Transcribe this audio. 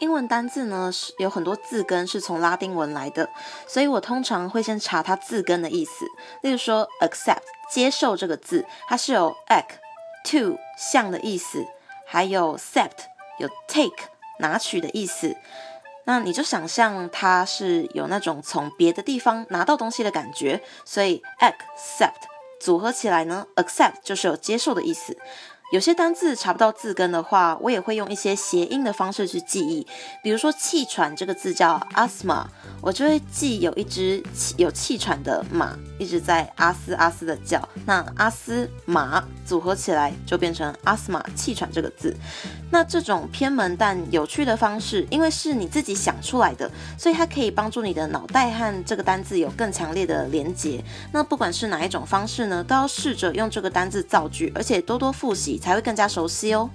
英文单字呢是有很多字根是从拉丁文来的，所以我通常会先查它字根的意思。例如说，accept 接受这个字，它是有 act to 像的意思，还有 cept 有 take 拿取的意思。那你就想象它是有那种从别的地方拿到东西的感觉，所以 accept 组合起来呢，accept 就是有接受的意思。有些单字查不到字根的话，我也会用一些谐音的方式去记忆。比如说气喘这个字叫 asthma，我就会记有一只有气喘的马一直在阿斯阿斯的叫，那阿斯马组合起来就变成 asthma 气喘这个字。那这种偏门但有趣的方式，因为是你自己想出来的，所以它可以帮助你的脑袋和这个单字有更强烈的连结。那不管是哪一种方式呢，都要试着用这个单字造句，而且多多复习。才会更加熟悉哦。